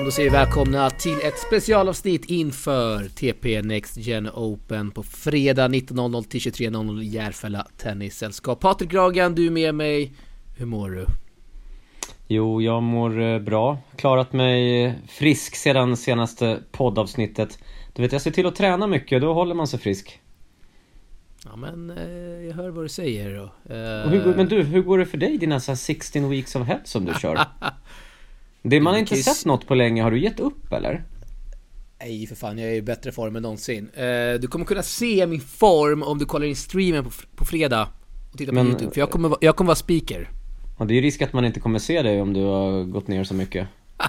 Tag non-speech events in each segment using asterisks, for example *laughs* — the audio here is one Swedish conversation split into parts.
Ja, då säger vi välkomna till ett specialavsnitt inför TP Next Gen Open på fredag 19.00 till 23.00 Järfälla Tennissällskap. Patrik Gragan, du är med mig. Hur mår du? Jo, jag mår eh, bra. Klarat mig frisk sedan senaste poddavsnittet. Du vet, jag ser till att träna mycket, då håller man sig frisk. Ja men eh, jag hör vad du säger då. Eh... Hur, men du, hur går det för dig dina så 16 weeks of health som du kör? *laughs* det man har inte sett något på länge, har du gett upp eller? Nej för fan, jag är i bättre form än någonsin. Eh, du kommer kunna se min form om du kollar in streamen på, på fredag och tittar på men, YouTube, för jag kommer, jag kommer vara speaker. Ja, det är ju risk att man inte kommer se dig om du har gått ner så mycket. *laughs*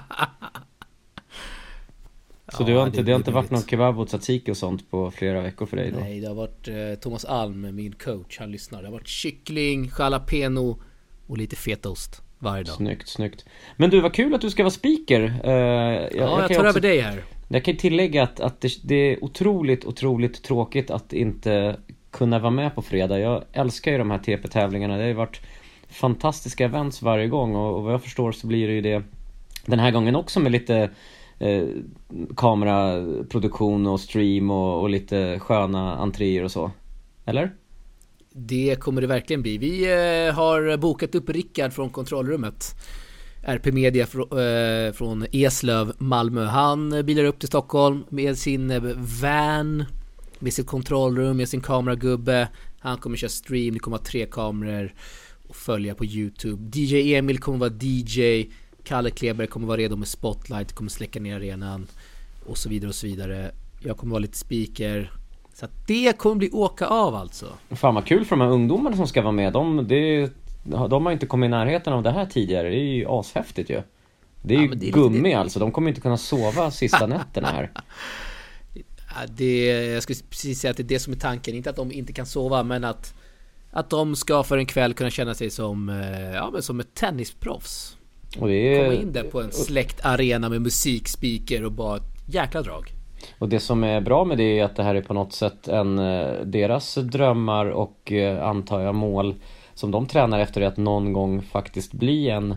Så ja, du har inte, det, det har inte varit någon kebab och tzatziki och sånt på flera veckor för dig då? Nej, det har varit eh, Thomas Alm, min coach, han lyssnar. Det har varit kyckling, jalapeno och lite fetaost varje dag. Snyggt, snyggt. Men du, vad kul att du ska vara speaker. Uh, jag, ja, jag, tar också, över dig här. Jag kan tillägga att, att det, det, är otroligt, otroligt tråkigt att inte kunna vara med på fredag. Jag älskar ju de här TP-tävlingarna. Det har ju varit fantastiska events varje gång och, och vad jag förstår så blir det ju det den här gången också med lite eh, kameraproduktion och stream och, och lite sköna entréer och så. Eller? Det kommer det verkligen bli. Vi eh, har bokat upp Rickard från kontrollrummet. RP Media eh, från Eslöv, Malmö. Han eh, bilar upp till Stockholm med sin van, med sitt kontrollrum, med sin kameragubbe. Han kommer köra stream, det kommer vara tre kameror och följa på Youtube. DJ Emil kommer vara DJ. Kalle Kleberg kommer vara redo med spotlight, kommer släcka ner arenan och så vidare och så vidare. Jag kommer vara lite speaker. Så att det kommer bli åka av alltså. Fan vad kul för de här ungdomarna som ska vara med. De, det, de har inte kommit i närheten av det här tidigare. Det är ju ashäftigt ju. Det är ja, ju det är gummi lite... alltså. De kommer inte kunna sova sista nätterna här. *laughs* det, jag skulle precis säga att det är det som är tanken. Inte att de inte kan sova men att att de ska för en kväll kunna känna sig som, eh, ja, men som ett tennisproffs. Och det är... Komma in där på en släkt arena med musikspeaker och bara ett jäkla drag. Och det som är bra med det är att det här är på något sätt en, eh, deras drömmar och eh, antar jag mål som de tränar efter är att någon gång faktiskt bli en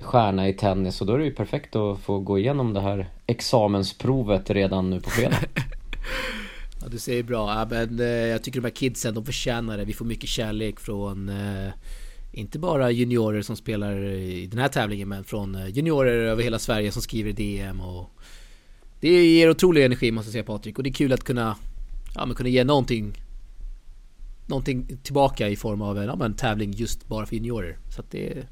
stjärna i tennis och då är det ju perfekt att få gå igenom det här examensprovet redan nu på fredag. *laughs* Ja, du säger bra. Ja, men, eh, jag tycker de här kidsen, de förtjänar det. Vi får mycket kärlek från eh, inte bara juniorer som spelar i den här tävlingen, men från eh, juniorer över hela Sverige som skriver DM och det ger otrolig energi måste jag säga Patrik och det är kul att kunna, ja, men kunna ge någonting Någonting tillbaka i form av en, ja, en tävling just bara för juniorer. Så att det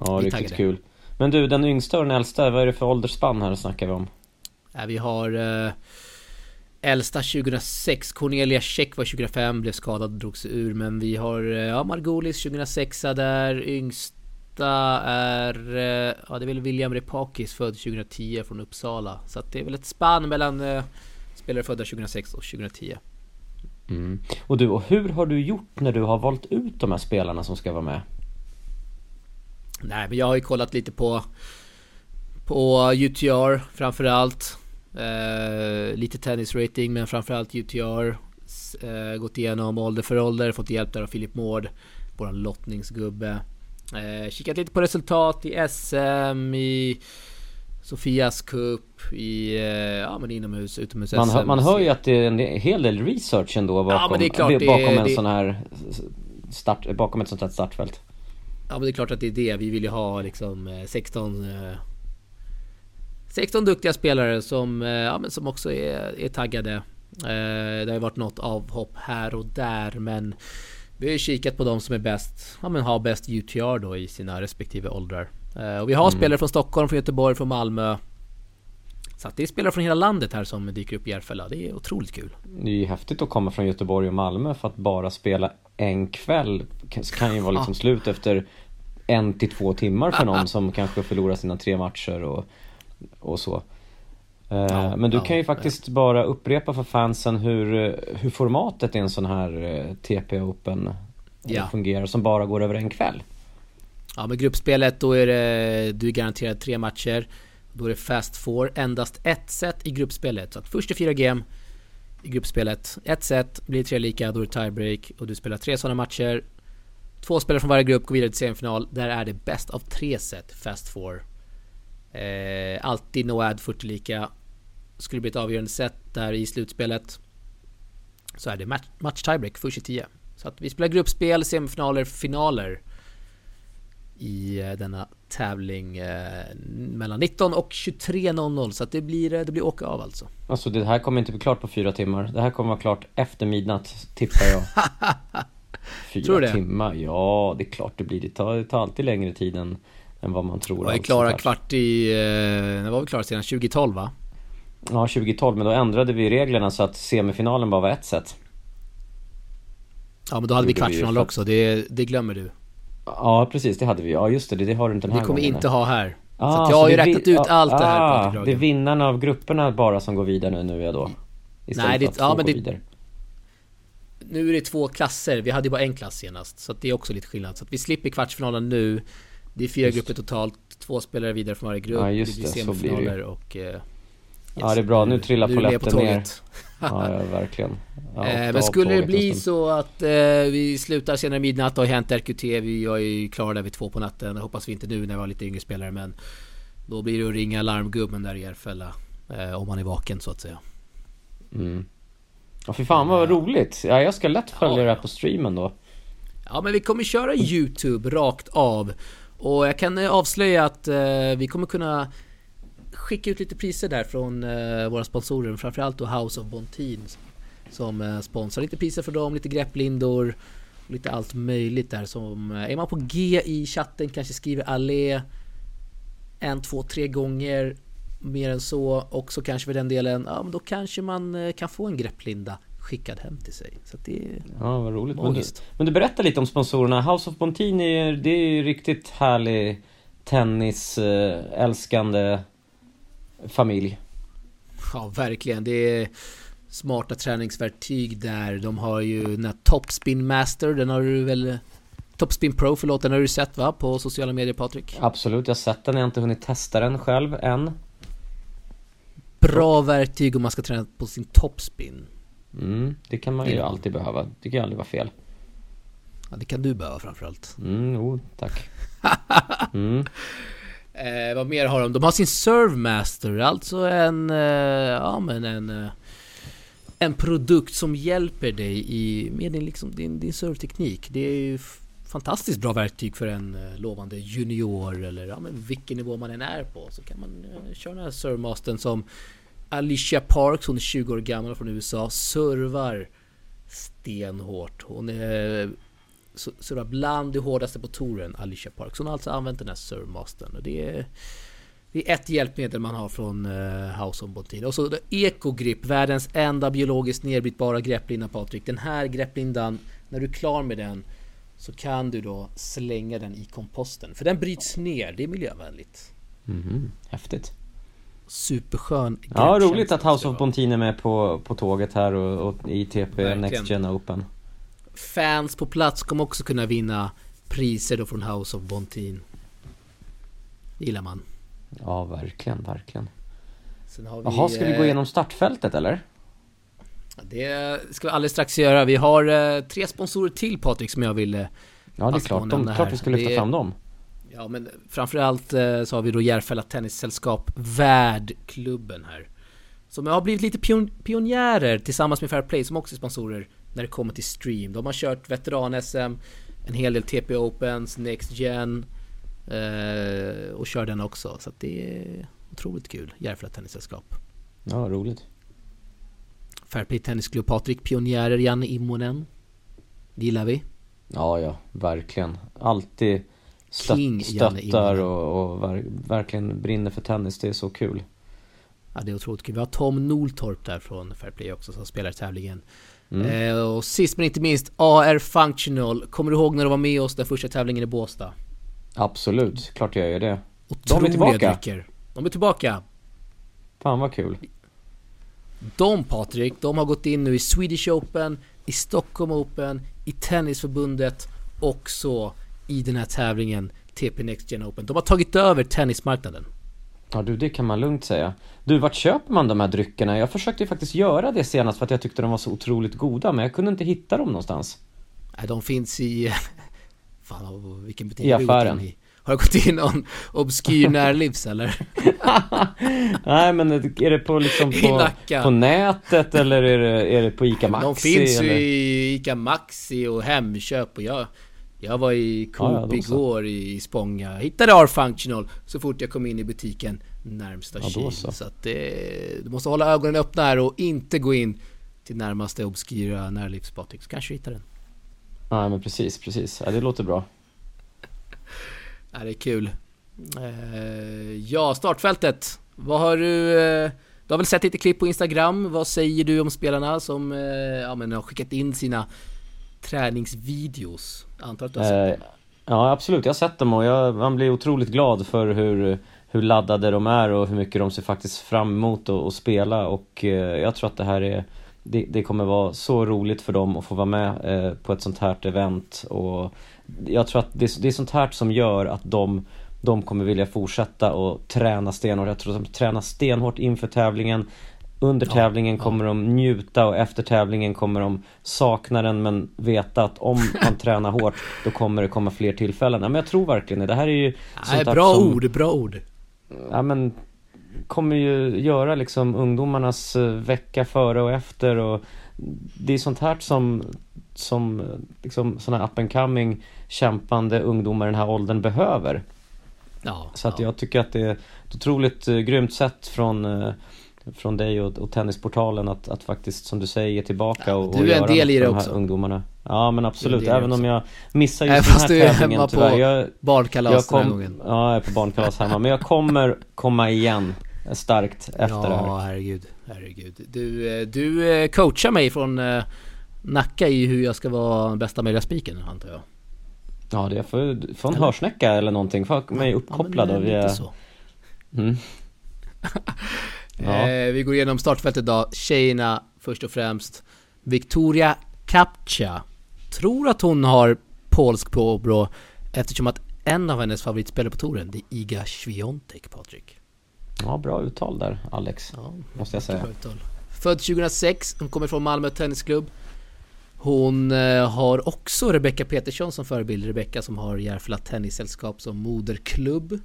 Ja, riktigt taggade. kul. Men du, den yngsta och den äldsta, vad är det för åldersspann här snackar vi om? Ja, vi har eh, Äldsta 2006, Cornelia Check var 2005, blev skadad drog sig ur. Men vi har eh, ja, Margolis 2006 där. Yngsta är, eh, ja det är väl William Repakis född 2010 från Uppsala. Så att det är väl ett spann mellan eh, spelare födda 2006 och 2010. Mm. Och du, och hur har du gjort när du har valt ut de här spelarna som ska vara med? Nej men jag har ju kollat lite på På UTR framförallt Eh, lite tennisrating men framförallt UTR. Eh, gått igenom ålder för ålder, fått hjälp där av Filip Mård, våran lottningsgubbe. Eh, kikat lite på resultat i SM, i Sofias Cup, i eh, ja, men inomhus, utomhus man, SM. Man hör ju att det är en hel del research ändå bakom, ja, det klart, bakom en det, sån här start, bakom ett sånt här startfält. Ja men det är klart att det är det. Vi vill ju ha liksom 16 eh, 16 duktiga spelare som, eh, ja, men som också är, är taggade. Eh, det har ju varit något avhopp här och där men vi har ju kikat på de som är bäst, ja men har bäst UTR då i sina respektive åldrar. Eh, och vi har mm. spelare från Stockholm, från Göteborg, från Malmö. Så att det är spelare från hela landet här som dyker upp i Järfälla. Det är otroligt kul. Det är ju häftigt att komma från Göteborg och Malmö för att bara spela en kväll kan ju vara liksom slut efter en till två timmar för någon som kanske förlorar sina tre matcher och och så. Eh, ja, Men du ja, kan ju faktiskt ja. bara upprepa för fansen hur, hur formatet i en sån här eh, TP Open eh, fungerar som bara går över en kväll. Ja men gruppspelet då är det, du är garanterad tre matcher. Då är det Fast Four, endast ett set i gruppspelet. Så att först är fyra game i gruppspelet. Ett set blir tre lika, då är det tiebreak och du spelar tre sådana matcher. Två spelare från varje grupp går vidare till semifinal. Där är det bäst av tre set Fast Four Eh, alltid no ad 40 lika. Skulle bli ett avgörande set där i slutspelet så är det match, match tiebreak först i 10. Så att vi spelar gruppspel, semifinaler, finaler i eh, denna tävling eh, mellan 19 och 23.00 så att det blir, eh, det blir åka av alltså. Alltså det här kommer inte bli klart på fyra timmar. Det här kommer vara klart efter midnatt, tippar jag. *laughs* fyra tror du det? timmar? Ja, det är klart det blir. Det tar, det tar alltid längre tid än, än vad man tror. Vi allt klara kvart i... När var vi klara sedan? 2012 va? Ja, 2012, men då ändrade vi reglerna så att semifinalen bara var ett set. Ja men då hade vi för- också, det, det glömmer du. Ja, precis, det hade vi. Ja, just det, det, det har du inte den Det här kommer vi gången. inte ha här. Ah, så jag har ju det räknat ut allt det här ah, Det är vinnarna av grupperna bara som går vidare nu, nu är då? Istället Nej, det- för att ja, men det- vidare. Nu är det två klasser, vi hade ju bara en klass senast. Så att det är också lite skillnad. Så att vi slipper kvartsfinalen nu. Det är fyra Just. grupper totalt. Två spelare vidare från varje grupp. Ja, just det blir det, så blir det ju. semifinaler och... eh, Ja, det är bra. Nu trillar polletten ner. tåget. Ja, ja verkligen. *laughs* Ja, Eh, men skulle det bli så att eh, vi slutar senare midnatt, har hänt RQT, vi är ju klara där vid två på natten. Det hoppas vi inte nu när vi har lite yngre spelare men Då blir det att ringa larmgubben där i Järfälla eh, Om man är vaken så att säga Mm. Ja, fy fan vad roligt. Ja, jag ska lätt följa Ja. det här på streamen då. Ja men vi kommer köra YouTube rakt av Och jag kan eh, avslöja att eh, vi kommer kunna Skicka ut lite priser där från eh, våra sponsorer Framförallt då House of Bontin Som eh, sponsrar lite priser för dem, lite grepplindor Lite allt möjligt där som eh, Är man på G i chatten kanske skriver allé En, två, tre gånger Mer än så och så kanske för den delen Ja men då kanske man kan få en grepplinda Skickad hem till sig Så det är Ja, vad roligt. Men du, men du berättar lite om sponsorerna. House of Bontini, är- det är ju riktigt härlig tennis, eh, älskande familj. Ja, verkligen. Det är smarta träningsverktyg där. De har ju den här Topspin Master, den har du väl... Topspin Pro, förlåt, den har du sett va? På sociala medier Patrik? Absolut, jag har sett den, jag har inte hunnit testa den själv än. Bra verktyg om man ska träna på sin topspin. Mm, det kan man ju Det- alltid behöva. Det kan ju aldrig vara fel. Ja, det kan du behöva framförallt. Mm, jo, tack. *laughs* Mm, Eh, vad mer har de? De har sin servemaster, alltså en... Eh, ja men en... Eh, en produkt som hjälper dig i, med din, liksom, din, din serveteknik. Det är ju fantastiskt bra verktyg för en eh, lovande junior eller ja, men vilken nivå man än är på. Så kan man eh, köra den här servemastern som Alicia Parks, hon är 20 år gammal från USA, servar stenhårt. Hon är så- servar bland det hårdaste på touren, Alicia Parks. Hon har alltså använt den här servemastern och det är det är ett hjälpmedel man har från uh, House of Bontin. Och så Ecogrip, världens enda biologiskt nedbrytbara grepplinda Patrik. Den här grepplindan, när du är klar med den så kan du då slänga den i komposten. För den bryts ner, det är miljövänligt. mhm, häftigt. Superskön Ja, roligt att House of. Bontin är med på, på tåget här och, och i TP Verkligen. Next Gen Open. Fans på plats kommer också kunna vinna priser då från House of Bontin. Gillar man. Ja, verkligen, verkligen. Sen har Jaha, ska vi gå eh, igenom startfältet eller? Det ska vi alldeles strax göra. Vi har eh, tre sponsorer till Patrik som jag vill eh, Ja, det är klart. De, nämna klart här. vi ska lyfta Det fram dem. Ja men framförallt så har vi då Järfälla Tennissällskap Värdklubben här. Som har blivit lite pion pionjärer tillsammans med Fair Play som också är sponsorer när det kommer till stream. De har kört veteran-SM, en hel del TP Opens, Next Gen eh, och kör den också. Så att det är otroligt kul. Järfälla Tennissällskap. Ja, roligt. Fair Play Tennisklubb Patrik, pionjärer Janne Immonen. Det gillar vi. Ja, ja, verkligen. Alltid stött, King stöttar och, och ver, verkligen brinner för tennis. Det är så kul. Ja, det är otroligt kul. Vi har Tom Noltorp där från Fair Play också som spelar tävlingen. Mm. Eh, och sist men inte minst AR Functional. Kommer du ihåg när du var med oss den första tävlingen i Båstad? Absolut, klart jag gör det. Otroliga tillbaka. drycker. De är tillbaka. Fan vad kul. De Patrik, de har gått in nu i Swedish Open, i Stockholm Open, i Tennisförbundet och så i den här tävlingen TP Next Gen Open. De har tagit över tennismarknaden. Ja du, det kan man lugnt säga. Du, vart köper man de här dryckerna? Jag försökte ju faktiskt göra det senast för att jag tyckte de var så otroligt goda, men jag kunde inte hitta dem någonstans. Nej, de finns i... *laughs* Fan, vilken butik I har vi gått affären. in i? Har det gått in någon obskyr *laughs* närlivs eller? *laughs* Nej men är det på liksom på, på nätet eller är det, är det på ICA Maxi? De finns eller? ju i ICA Maxi och Hemköp och jag Jag var i Coop ja, ja, igår i Spånga Hittade R-Functional så fort jag kom in i butiken närmsta ja, Kil så, så att det, Du måste hålla ögonen öppna här och inte gå in till närmaste obskyra närlivsbutik så kanske du hittar den Nej men precis, precis. Ja, det låter bra. *laughs* Ja, det är kul. Eh, ja, startfältet. Vad har du... Eh, du har väl sett lite klipp på Instagram. Vad säger du om spelarna som eh, ja, men har skickat in sina träningsvideos? Antar att du har sett dem? Ja, absolut. Jag har sett dem och jag, man blir otroligt glad för hur, hur laddade de är och hur mycket de ser faktiskt fram emot att spela och jag tror att det här är det, det, kommer vara så roligt för dem att få vara med eh, på ett sånt här event och jag tror att det, det är sånt här som gör att de, de kommer vilja fortsätta och träna stenhårt. Jag tror att de tränar stenhårt inför tävlingen. Under ja, tävlingen ja. kommer de njuta och efter tävlingen kommer de sakna den men veta att om man *laughs* tränar hårt då kommer det komma fler tillfällen. Ja, men jag tror verkligen det. Det här är ju... Nej, bra som, ord, bra ord. Ja men kommer ju göra liksom ungdomarnas eh, vecka före och efter och det är sånt här som, som liksom såna up and coming kämpande ungdomar i den här åldern behöver. Ja, så att ja. jag tycker att det är ett otroligt uh, grymt sätt från uh, från dig och, och Tennisportalen att, att faktiskt som du säger ge tillbaka ja, och, och göra något för de här ungdomarna. Ja men absolut, även om jag missar just Även den här tävlingen tyvärr. Jag, barnkalas jag kom, den här gången. Ja, jag är på barnkalas hemma. Men jag kommer komma igen starkt efter ja, det här. Ja, herregud. Herregud. Du, eh, du eh, coachar mig från eh, Nacka i hur jag ska vara bästa möjliga spiken antar jag. Ja, det är för, för en eller? hörsnäcka eller någonting. För mig uppkopplad ja, men, via... så. Mm. *laughs* ja. eh, vi går igenom startfältet idag. Tjejerna först och främst. Victoria Kapcha. Tror att hon har polsk påbrå eftersom att en av hennes favoritspelare på touren, det är Iga Swiatek, Patrik. Ja, bra uttal där Alex, ja, måste jag säga. Född 2006, hon kommer från Malmö Tennisklubb. Hon eh, har också Rebecca Petersson som förebild. Rebecca som har Järfälla Tennissällskap som moderklubb.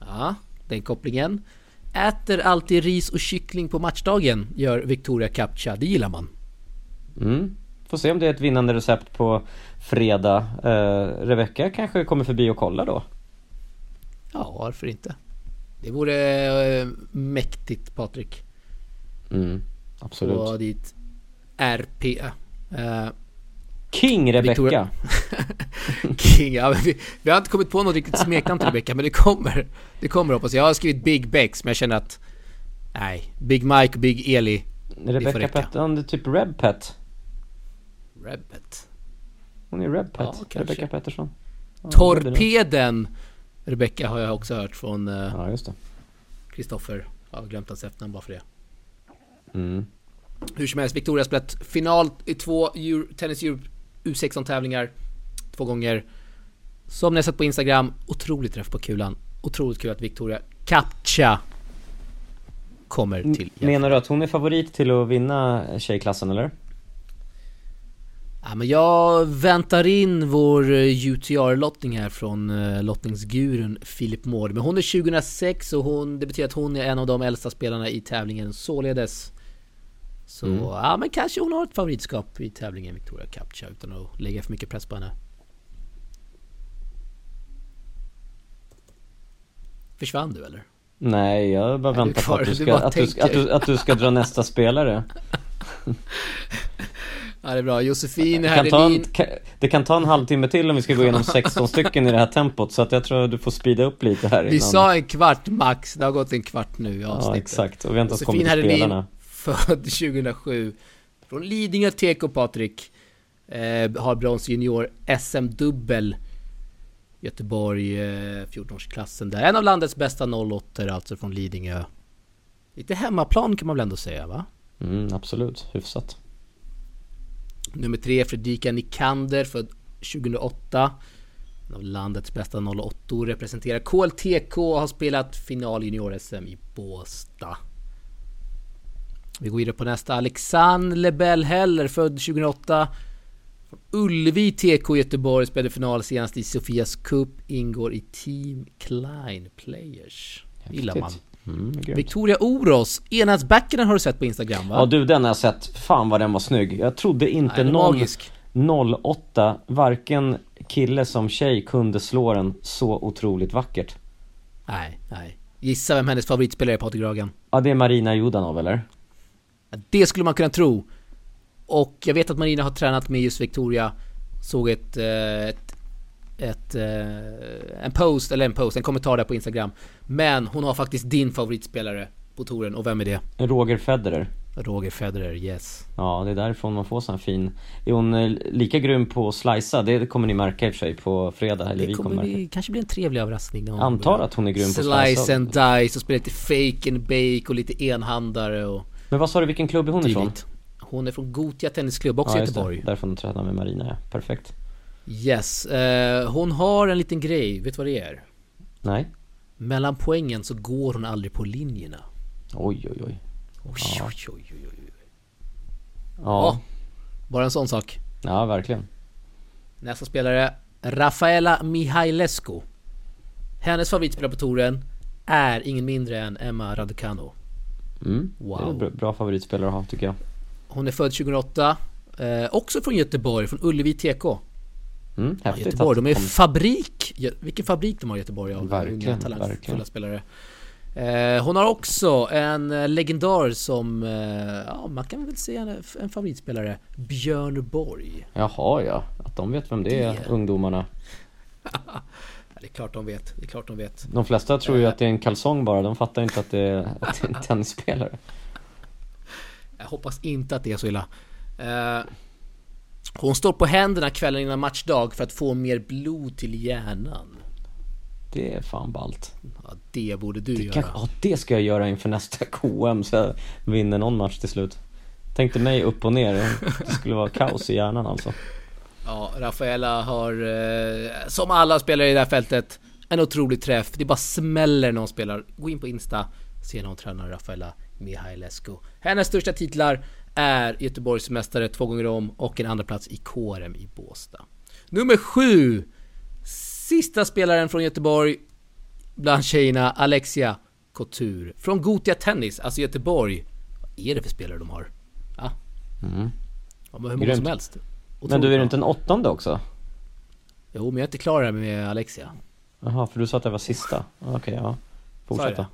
Ja, den kopplingen. Äter alltid ris och kyckling på matchdagen, gör Victoria Captcha. Det gillar man. Mm. Får se om det är ett vinnande recept på fredag. Eh, Rebecca kanske kommer förbi och kollar då? Ja, varför inte? Det vore äh, mäktigt Patrik. Mm, absolut. Och dit RP. Äh, King Rebecca. *laughs* King, ja, vi, vi, har inte kommit på något riktigt smeknamn till Rebecca men det kommer. Det kommer hoppas jag. Jag har skrivit Big Bex men jag känner att Nej, Big Mike och Big Eli Rebecca Pettersson, typ Rebpet Rebpet Hon är Rebpet, ja, Rebecca Pettersson. Ja, Torpeden Rebecca har jag också hört från eh, Ja just det. Kristoffer Jag har glömt hans efternamn bara för det. Mm. Hur som helst, Victoria har spelat final i två Euro, Tennis Europe U16 tävlingar Två gånger Som ni har sett på Instagram, otroligt träff på kulan Otroligt kul att Victoria Captcha Kommer till Menar du att hon är favorit till att vinna tjejklassen eller? Ja, men jag väntar in vår eh, UTR-lottning här från uh, lottningsgurun Filip Mård. Men hon är 2006 och hon, det betyder att hon är en av de äldsta spelarna i tävlingen således. Så mm. ja, men kanske hon har ett favoritskap i tävlingen Victoria Captcha utan att lägga för mycket press på henne. Försvann du eller? Nej, jag bara väntar på att du, ska, att, du, att, du, att du ska dra nästa spelare. Ja det är bra, Josefin Herdelin Det kan ta en halvtimme till om vi ska gå igenom 16 stycken i det här tempot Så att jag tror att du får speeda upp lite här Vi innan. sa en kvart max, det har gått en kvart nu i avsnittet Ja exakt, och vi har inte ens kommit till spelarna född *laughs* 2007 Från Lidingö TK Patrik. Eh, Har brons junior SM-dubbel Göteborg eh, 14-årsklassen där. En av landets bästa 08 alltså från Lidingö. Lite hemmaplan kan man väl ändå säga va? Mm, absolut, hyfsat. Nummer tre Fredrika Nikander född 2008 En av landets bästa 08 representerar KLTK och har spelat final junior-SM i Båstad Vi går vidare på nästa Alexandre Lebel Heller född 2008 Ullevi TK Göteborg spelade final senast i Sofias Cup, ingår i Team Klein Players. Gillar man. Mm. Victoria Oros, enhetsbacken har du sett på Instagram va? Ja du den har jag sett, fan vad den var snygg. Jag trodde inte Nej, den är någon magisk. 08, varken kille som tjej kunde slå den så otroligt vackert. Nej, nej. Gissa vem hennes favoritspelare är Patrik Ragan? Ja det är Marina Judanov eller? Det skulle man kunna tro. Och jag vet att Marina har tränat med just Victoria. Såg ett, eh, ett, ett eh, en post, eller en post, en kommentar där på Instagram. Men hon har faktiskt din favoritspelare på touren. Och vem är det? Roger Federer. Roger Federer, yes. Ja, det är därifrån man får sån fin. Är hon eh, lika grym på att slicea? Det kommer ni märka i och för sig på fredag, eller Det vi kommer kommer märka. bli, kanske bli en trevlig överraskning. när hon Antar att hon är grym på att Slice and dice och spela lite fake and bake och lite enhandare och Men vad sa du, vilken klubb är hon ifrån? Hon är från Gotia Tennisklubb, också Ja, just Göteborg. det. Därför hon tränar med Marina, ja. Perfekt. Yes, eh, hon har en liten grej, vet du vad det är? Nej? Mellan poängen så går hon aldrig på linjerna. Oj, oj, oj. Oj, Ja. oj, oj, oj, oj. Ja, Bara en sån sak. ja verkligen. Nästa spelare, Rafaela Mihailescu. Hennes favoritspelare på touren är ingen mindre än Emma Raducanu. Mm. Wow. Det är en bra, bra favoritspelare att ha tycker jag. Hon är född 2008. Eh, också från Göteborg, från Ullevi TK. Mm, Ja, Göteborg, de är kom- fabrik! Vilken fabrik de har i Göteborg av Verkligen, unga talangfulla spelare. Eh, hon har också en eh, legendar som, eh, ja man kan väl säga en, en favoritspelare, Björn Borg. Jaha ja, att de vet vem det är, Det- ungdomarna. *laughs* Det är klart de vet, det är klart de vet. De flesta tror ju Eh. att det är en kalsong bara, de fattar inte att det är, att det är en *laughs* tennisspelare. Jag hoppas inte att det är så illa. Eh, hon står på händerna kvällen innan matchdag för att få mer blod till hjärnan. Det är fan ballt. Ja, det borde du Det, göra. ja, det ska jag göra inför nästa *laughs* KM så jag vinner någon match till slut. Tänkte mig upp och ner, det skulle vara kaos i hjärnan alltså. Ja, Rafaela har, eh, som alla spelare i det här fältet, en otrolig träff. Det bara smäller när hon spelar. Gå in på Insta, se när hon tränar Rafaela Mihailescu. Hennes största titlar är Göteborgsmästare två gånger om och en andra plats i KRM i Båstad. Nummer sju! Sista spelaren från Göteborg bland tjejerna, Alexia Couture. Från Gotia Tennis, alltså Göteborg. Vad är det för spelare de har? Ja, Mm. de har hur många Grymt. som helst. Men du, är du inte en åttonde också? Jo, men jag är inte klar här med Alexia. Jaha, för du sa att det var sista? Okej, ja. Fortsätta.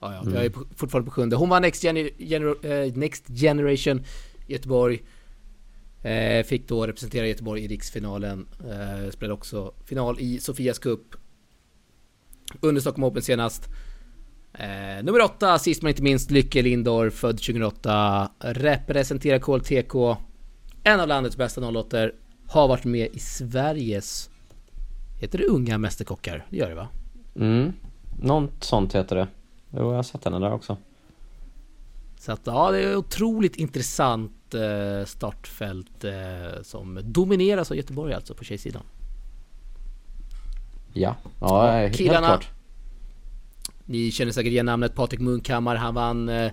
Ja, ja. Mm. Jag är fortfarande på sjunde. Hon var Next, Gener- Gener- eh, Next Generation Göteborg. Eh, fick då representera Göteborg i riksfinalen. Eh, spelade också final i Sofias Cup. Under Stockholm Open senast. Eh, nummer åtta, sist men inte minst, Lykke Lindor, född 2008. Representerar KLTK. En av landets bästa 08 Har varit med i Sveriges... Heter det Unga Mästerkockar? Det gör det va? Mm. Något sånt heter det. Jo, jag har sett henne där också. Så att ja, det är otroligt intressant eh, startfält eh, som domineras av Göteborg alltså på tjejsidan. Ja, ja, helt killarna- klart. Ni känner säkert igen namnet Patrik Munkhammar. Han vann eh,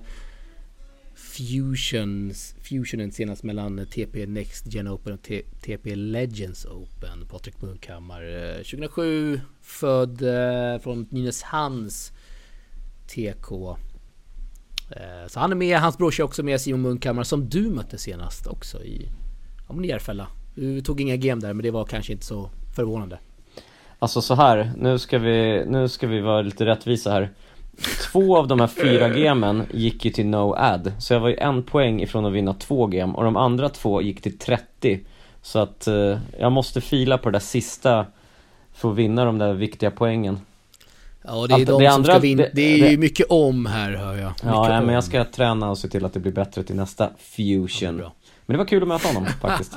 Fusions, Fusionen senast mellan TP Next Gen Open och T- TP Legends Open. Patrik Munkhammar eh, 2007 född eh, från Nynäshamns TK. Eh, så han är med, hans brorsa är också med Simon Munkhammar som du mötte senast också i, ja, men i Järfälla. Du tog inga game där men det var kanske inte så förvånande. Alltså så här, nu ska vi, nu ska vi vara lite rättvisa här. Två av de här fyra gamen gick ju till no ad, så jag var ju en poäng ifrån att vinna två game och de andra två gick till 30. Så att eh, jag måste fila på det där sista för att vinna de där viktiga poängen. Ja, det är Allt- de det som andra- ska vinna. det- Det, är ju mycket om här hör jag. Mycket Ja, nej, men jag ska träna och se till att det blir bättre till nästa fusion. Bra. Men det var kul att möta honom *laughs* faktiskt.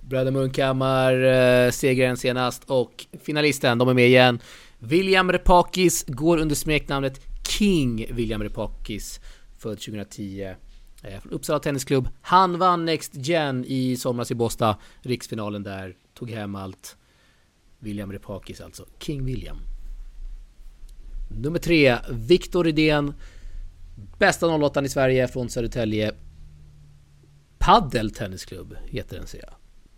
Bröder Munkhammar, eh, segraren senast och finalisten, de är med igen. William Repakis går under smeknamnet King William Repakis, född 2010. Eh, från Uppsala Tennisklubb. Han vann Next Gen i somras i Båstad. Riksfinalen där, tog hem allt. William Repakis alltså. King William. Nummer tre, Viktor Rydén. Bästa 08 i Sverige från Södertälje. Paddel Tennisklubb heter den ser jag.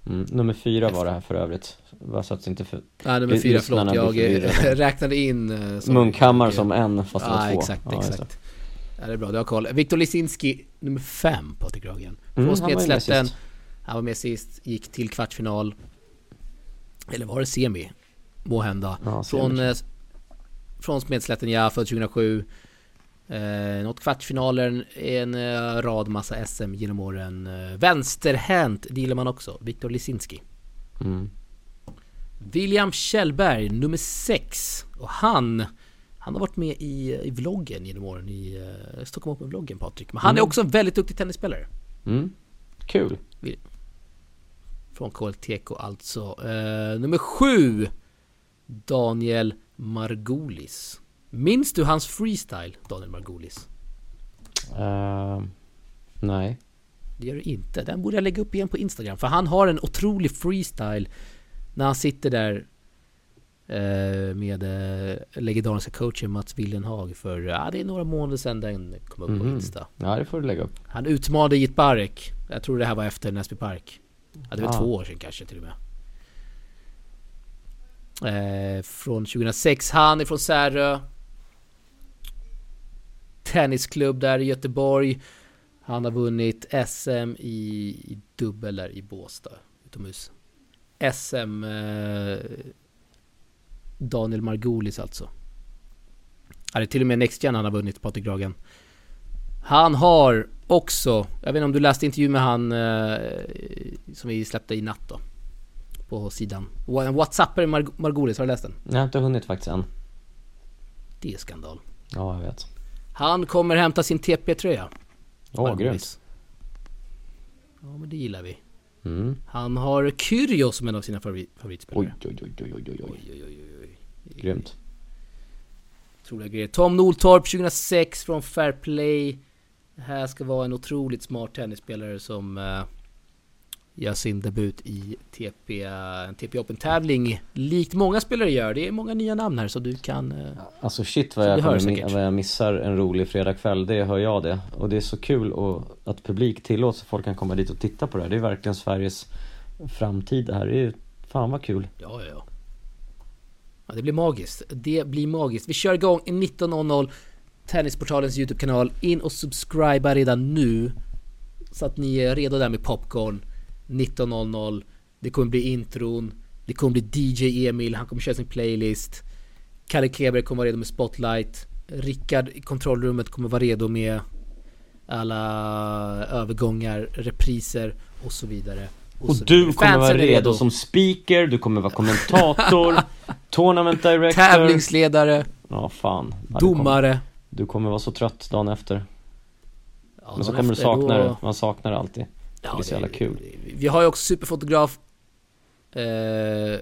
Mm, nummer fyra var det här för övrigt. Bara så att inte för... Nej, nummer fyra, förlåt. Jag eh, *laughs* räknade in... eh, som- Munkhammar som en fast det var Ja, två. exakt, Ja, det. exakt. Ja, det är bra, du har koll. Viktor Lisinski, nummer fem, Patrik. Från Mm, var med Smedslätten. sist. Han var med sist, gick till kvartsfinal. Eller var det semi? Må hända. Ja, från, eh, från Smedslätten, ja, född 2007. Eh, nått kvartsfinaler, en eh, rad massa SM genom åren. Eh, vänsterhänt, det gillar man också. Viktor Lisinski. Mm. William Kjellberg, nummer 6. Och han, han har varit med i, i vloggen genom åren, i uh, Stockholm Open-vloggen Patrik. Men han är Mm. också en väldigt duktig tennisspelare. Mm. Kul. Från KLTK alltså. Eh, nummer 7. Daniel Margulis. Minns du hans freestyle, Daniel Margulis? Eh, nej. Det gör du inte. Den borde jag lägga upp igen på Instagram. För han har en otrolig freestyle när han sitter där eh, med eh, legendariska coachen Mats Willenhag för, ja det är några månader sedan den kom upp på Mhm. Insta. Ja, det får du lägga upp. Han utmanade Jit Barek. Jag tror det här var efter Näsby Park. Ja, det var Ah. två år sedan kanske till och med. Eh, från 2006. Han är från Särö. Tennisklubb där i Göteborg. Han har vunnit SM i, i dubbel där i Båstad utomhus. SM eh, Daniel Margulis alltså. Ja, det är till och med Next Gen han har vunnit, Patrik Gragen. Han har också, jag vet inte om du läste intervju med han eh, som vi släppte i natt då. På sidan. Whatsappare Mar- Margulis, har du läst den? Jag har inte hunnit faktiskt än. Det är skandal. Ja, jag vet. Han kommer hämta sin TP-tröja. Åh, Margulis. grymt. Ja men det gillar vi. Mm. Han har Kyrgios som en av sina favorit, favoritspelare. Oj, oj, oj, oj, oj, oj, oj. oj, oj, oj, oj. Grymt. Otroliga grejer. Tom Noltorp 2006 från Fair Play. Det här ska vara en otroligt smart tennisspelare som uh, gör sin debut i TP, TP Open tävling. Likt många spelare gör. Det är många nya namn här så du kan... eh, Alltså shit vad jag, hör kommer, vad jag missar en rolig fredagkväll, det hör jag det. Och det är så kul och att publik tillåts, folk kan komma dit och titta på det här. Det är verkligen Sveriges framtid det här. Det är fan vad kul. Ja, ja, ja. Det blir magiskt. Det blir magiskt. Vi kör igång i 19.00 Tennisportalens YouTube-kanal. In och subscriba redan nu. Så att ni är redo där med popcorn. 19.00. Det kommer bli intron. Det kommer bli DJ Emil. Han kommer köra sin playlist. Kalle Kleber kommer vara redo med spotlight. Rickard i kontrollrummet kommer vara redo med alla övergångar, repriser och så vidare. Och så du vidare. kommer Fansen vara redo som speaker, du kommer vara kommentator, *laughs* tournament director. Tävlingsledare, Ja, fan. Ja, du, kommer, domare. du kommer vara så trött dagen efter. Ja, Men så kommer du sakna då- det. Man saknar det alltid. Ja, det är så jävla kul. Vi har ju också superfotograf eh,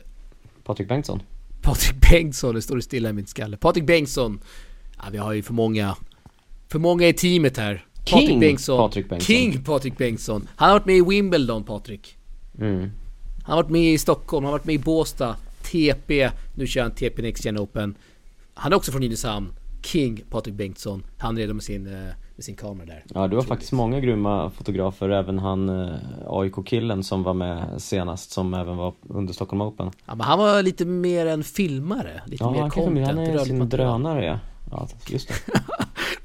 Patrik Bengtsson. Patrik Bengtsson, det står det stilla i min skalle. Patrik Bengtsson. Ja, vi har ju för många, för många i teamet här. King Patrik Bengtsson. Patrik Bengtsson. King Patrik Bengtsson. Han har varit med i Wimbledon, Patrik. Mm. Han har varit med i Stockholm, han har varit med i Båstad, TP, nu kör han TP Next Gen Open. Han är också från Nynäshamn. King Patrik Bengtsson. Han är redo med sin, eh, med sin kamera där. Ja, har Otroligt. faktiskt många grymma fotografer, även han eh, AIK-killen som var med senast, som även var under Stockholm Open. Ja, men han var lite mer en filmare. Lite Ja, mer han, content. han är sin drönare ja. ja. Just det,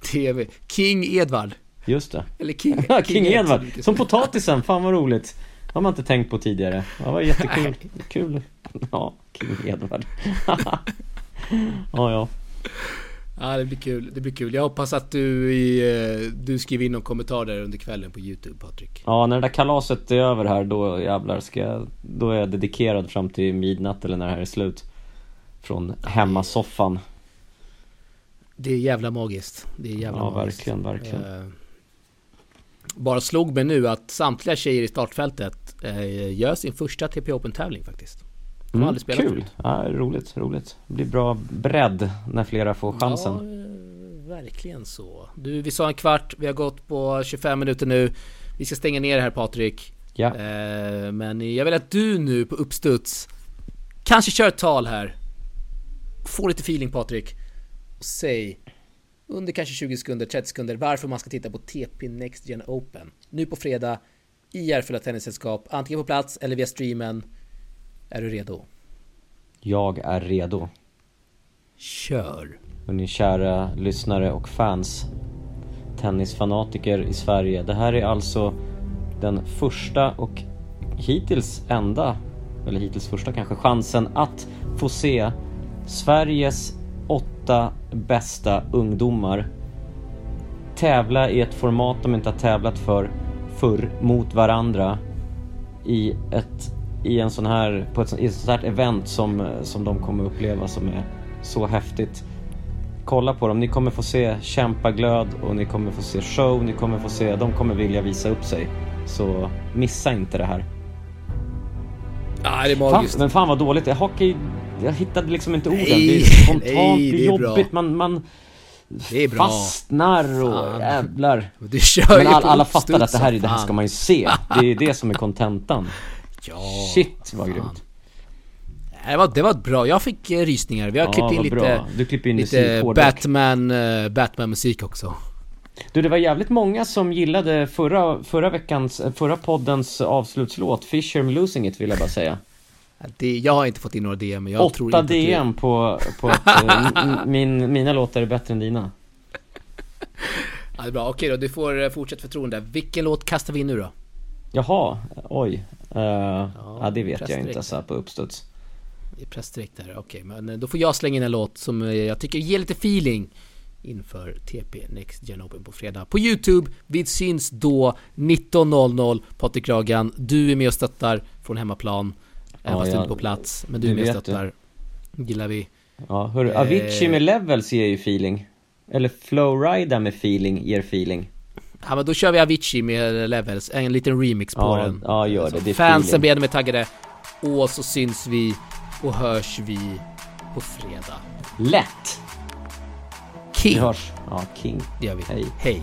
*laughs* TV. King Edvard. just det. Eller King, *laughs* King Ed, Edward, som det potatisen, fan vad roligt. Det har man inte tänkt på tidigare. Det var jättekul. Kul. Ja, King Edward. *laughs* ja, ja. Ja, det blir kul. Det blir kul. Jag hoppas att du, i, eh, du skriver in någon kommentar där under kvällen på YouTube, Patrik. Ja, när det där kalaset är över här, då jävlar ska jag, Då är jag dedikerad fram till midnatt eller när det här är slut. Från hemmasoffan. Det är jävla magiskt. Det är jävla Ja, magiskt. verkligen, verkligen. Eh, bara slog mig nu att samtliga tjejer i startfältet eh, gör sin första TP Open-tävling faktiskt. De har Mm, aldrig spelat kul! förut. Ja, roligt, roligt. Det blir bra bredd när flera får chansen. Ja, eh, verkligen så. Du, vi sa en kvart, vi har gått på 25 minuter nu. Vi ska stänga ner här Patrik. Ja. Eh, men jag vill att du nu på uppstuds kanske kör ett tal här. Få lite feeling Patrik. Och säg under kanske 20 sekunder, 30 sekunder varför man ska titta på TP Next Gen Open. Nu på fredag i Järfälla Tennissällskap, antingen på plats eller via streamen. Är du redo? Jag är redo. Kör! Hörni kära lyssnare och fans Tennisfanatiker i Sverige. Det här är alltså den första och hittills enda, eller hittills första kanske, chansen att få se Sveriges åtta bästa ungdomar tävla i ett format de inte har tävlat för förr mot varandra i ett i en sån här, på ett, ett sånt här event som, som de kommer uppleva som är så häftigt. Kolla på dem, ni kommer få se kämpaglöd och ni kommer få se show, ni kommer få se, de kommer vilja visa upp sig. Så missa inte det här. Ja, det är Fan, magiskt. men fan vad dåligt, hockey, jag hittade liksom inte orden. Nej, det är spontant, nej, det är är bra. jobbigt, man, man Det är bra. fastnar och Fan. jävlar. Du kör Men all, alla fattar att det här, det här fan. ska man ju se. Det är det som är kontentan. *laughs* Ja, Shit vad fan. grymt. Det var, det var bra, jag fick eh, rysningar. Vi har Ja, klippt in lite, klipper in lite musik. Batman, eh, Batman-musik också. Du, det var jävligt många som gillade förra, förra veckans, förra poddens avslutslåt, Fisher Losing It vill jag bara säga. Det, jag har inte fått in några DM, men jag tror Åtta inte att det- DM på, på att eh, *laughs* min, mina låtar är bättre än dina. Ja, det är bra, okej då, du får eh, fortsätt förtroende. Vilken låt kastar vi in nu då? Jaha, oj. Uh, ja, det vet jag inte så här på uppstuds. Det är pressdirekt här, okej. men eh, då får jag slänga in en låt som eh, jag tycker ger lite feeling inför TP Next Gen Open på fredag. På YouTube, vi syns då 19.00. Patrik Ragan, du är med och stöttar från hemmaplan. Även Ja, fast du inte på plats. Men du är med och vet du. stöttar. Gillar vi. Ja, hörru, Eh. Avicii med Levels ger ju feeling. Eller Flowrida med feeling ger feeling. Ja men då kör vi Avicii med Levels, en liten remix på Ja, den. ja, gör det. Det Fansen blir ännu mer taggade. Och så syns vi och hörs vi på fredag. Lätt! King! Vi hörs. Ja, King. Det gör vi. Hej. Hej.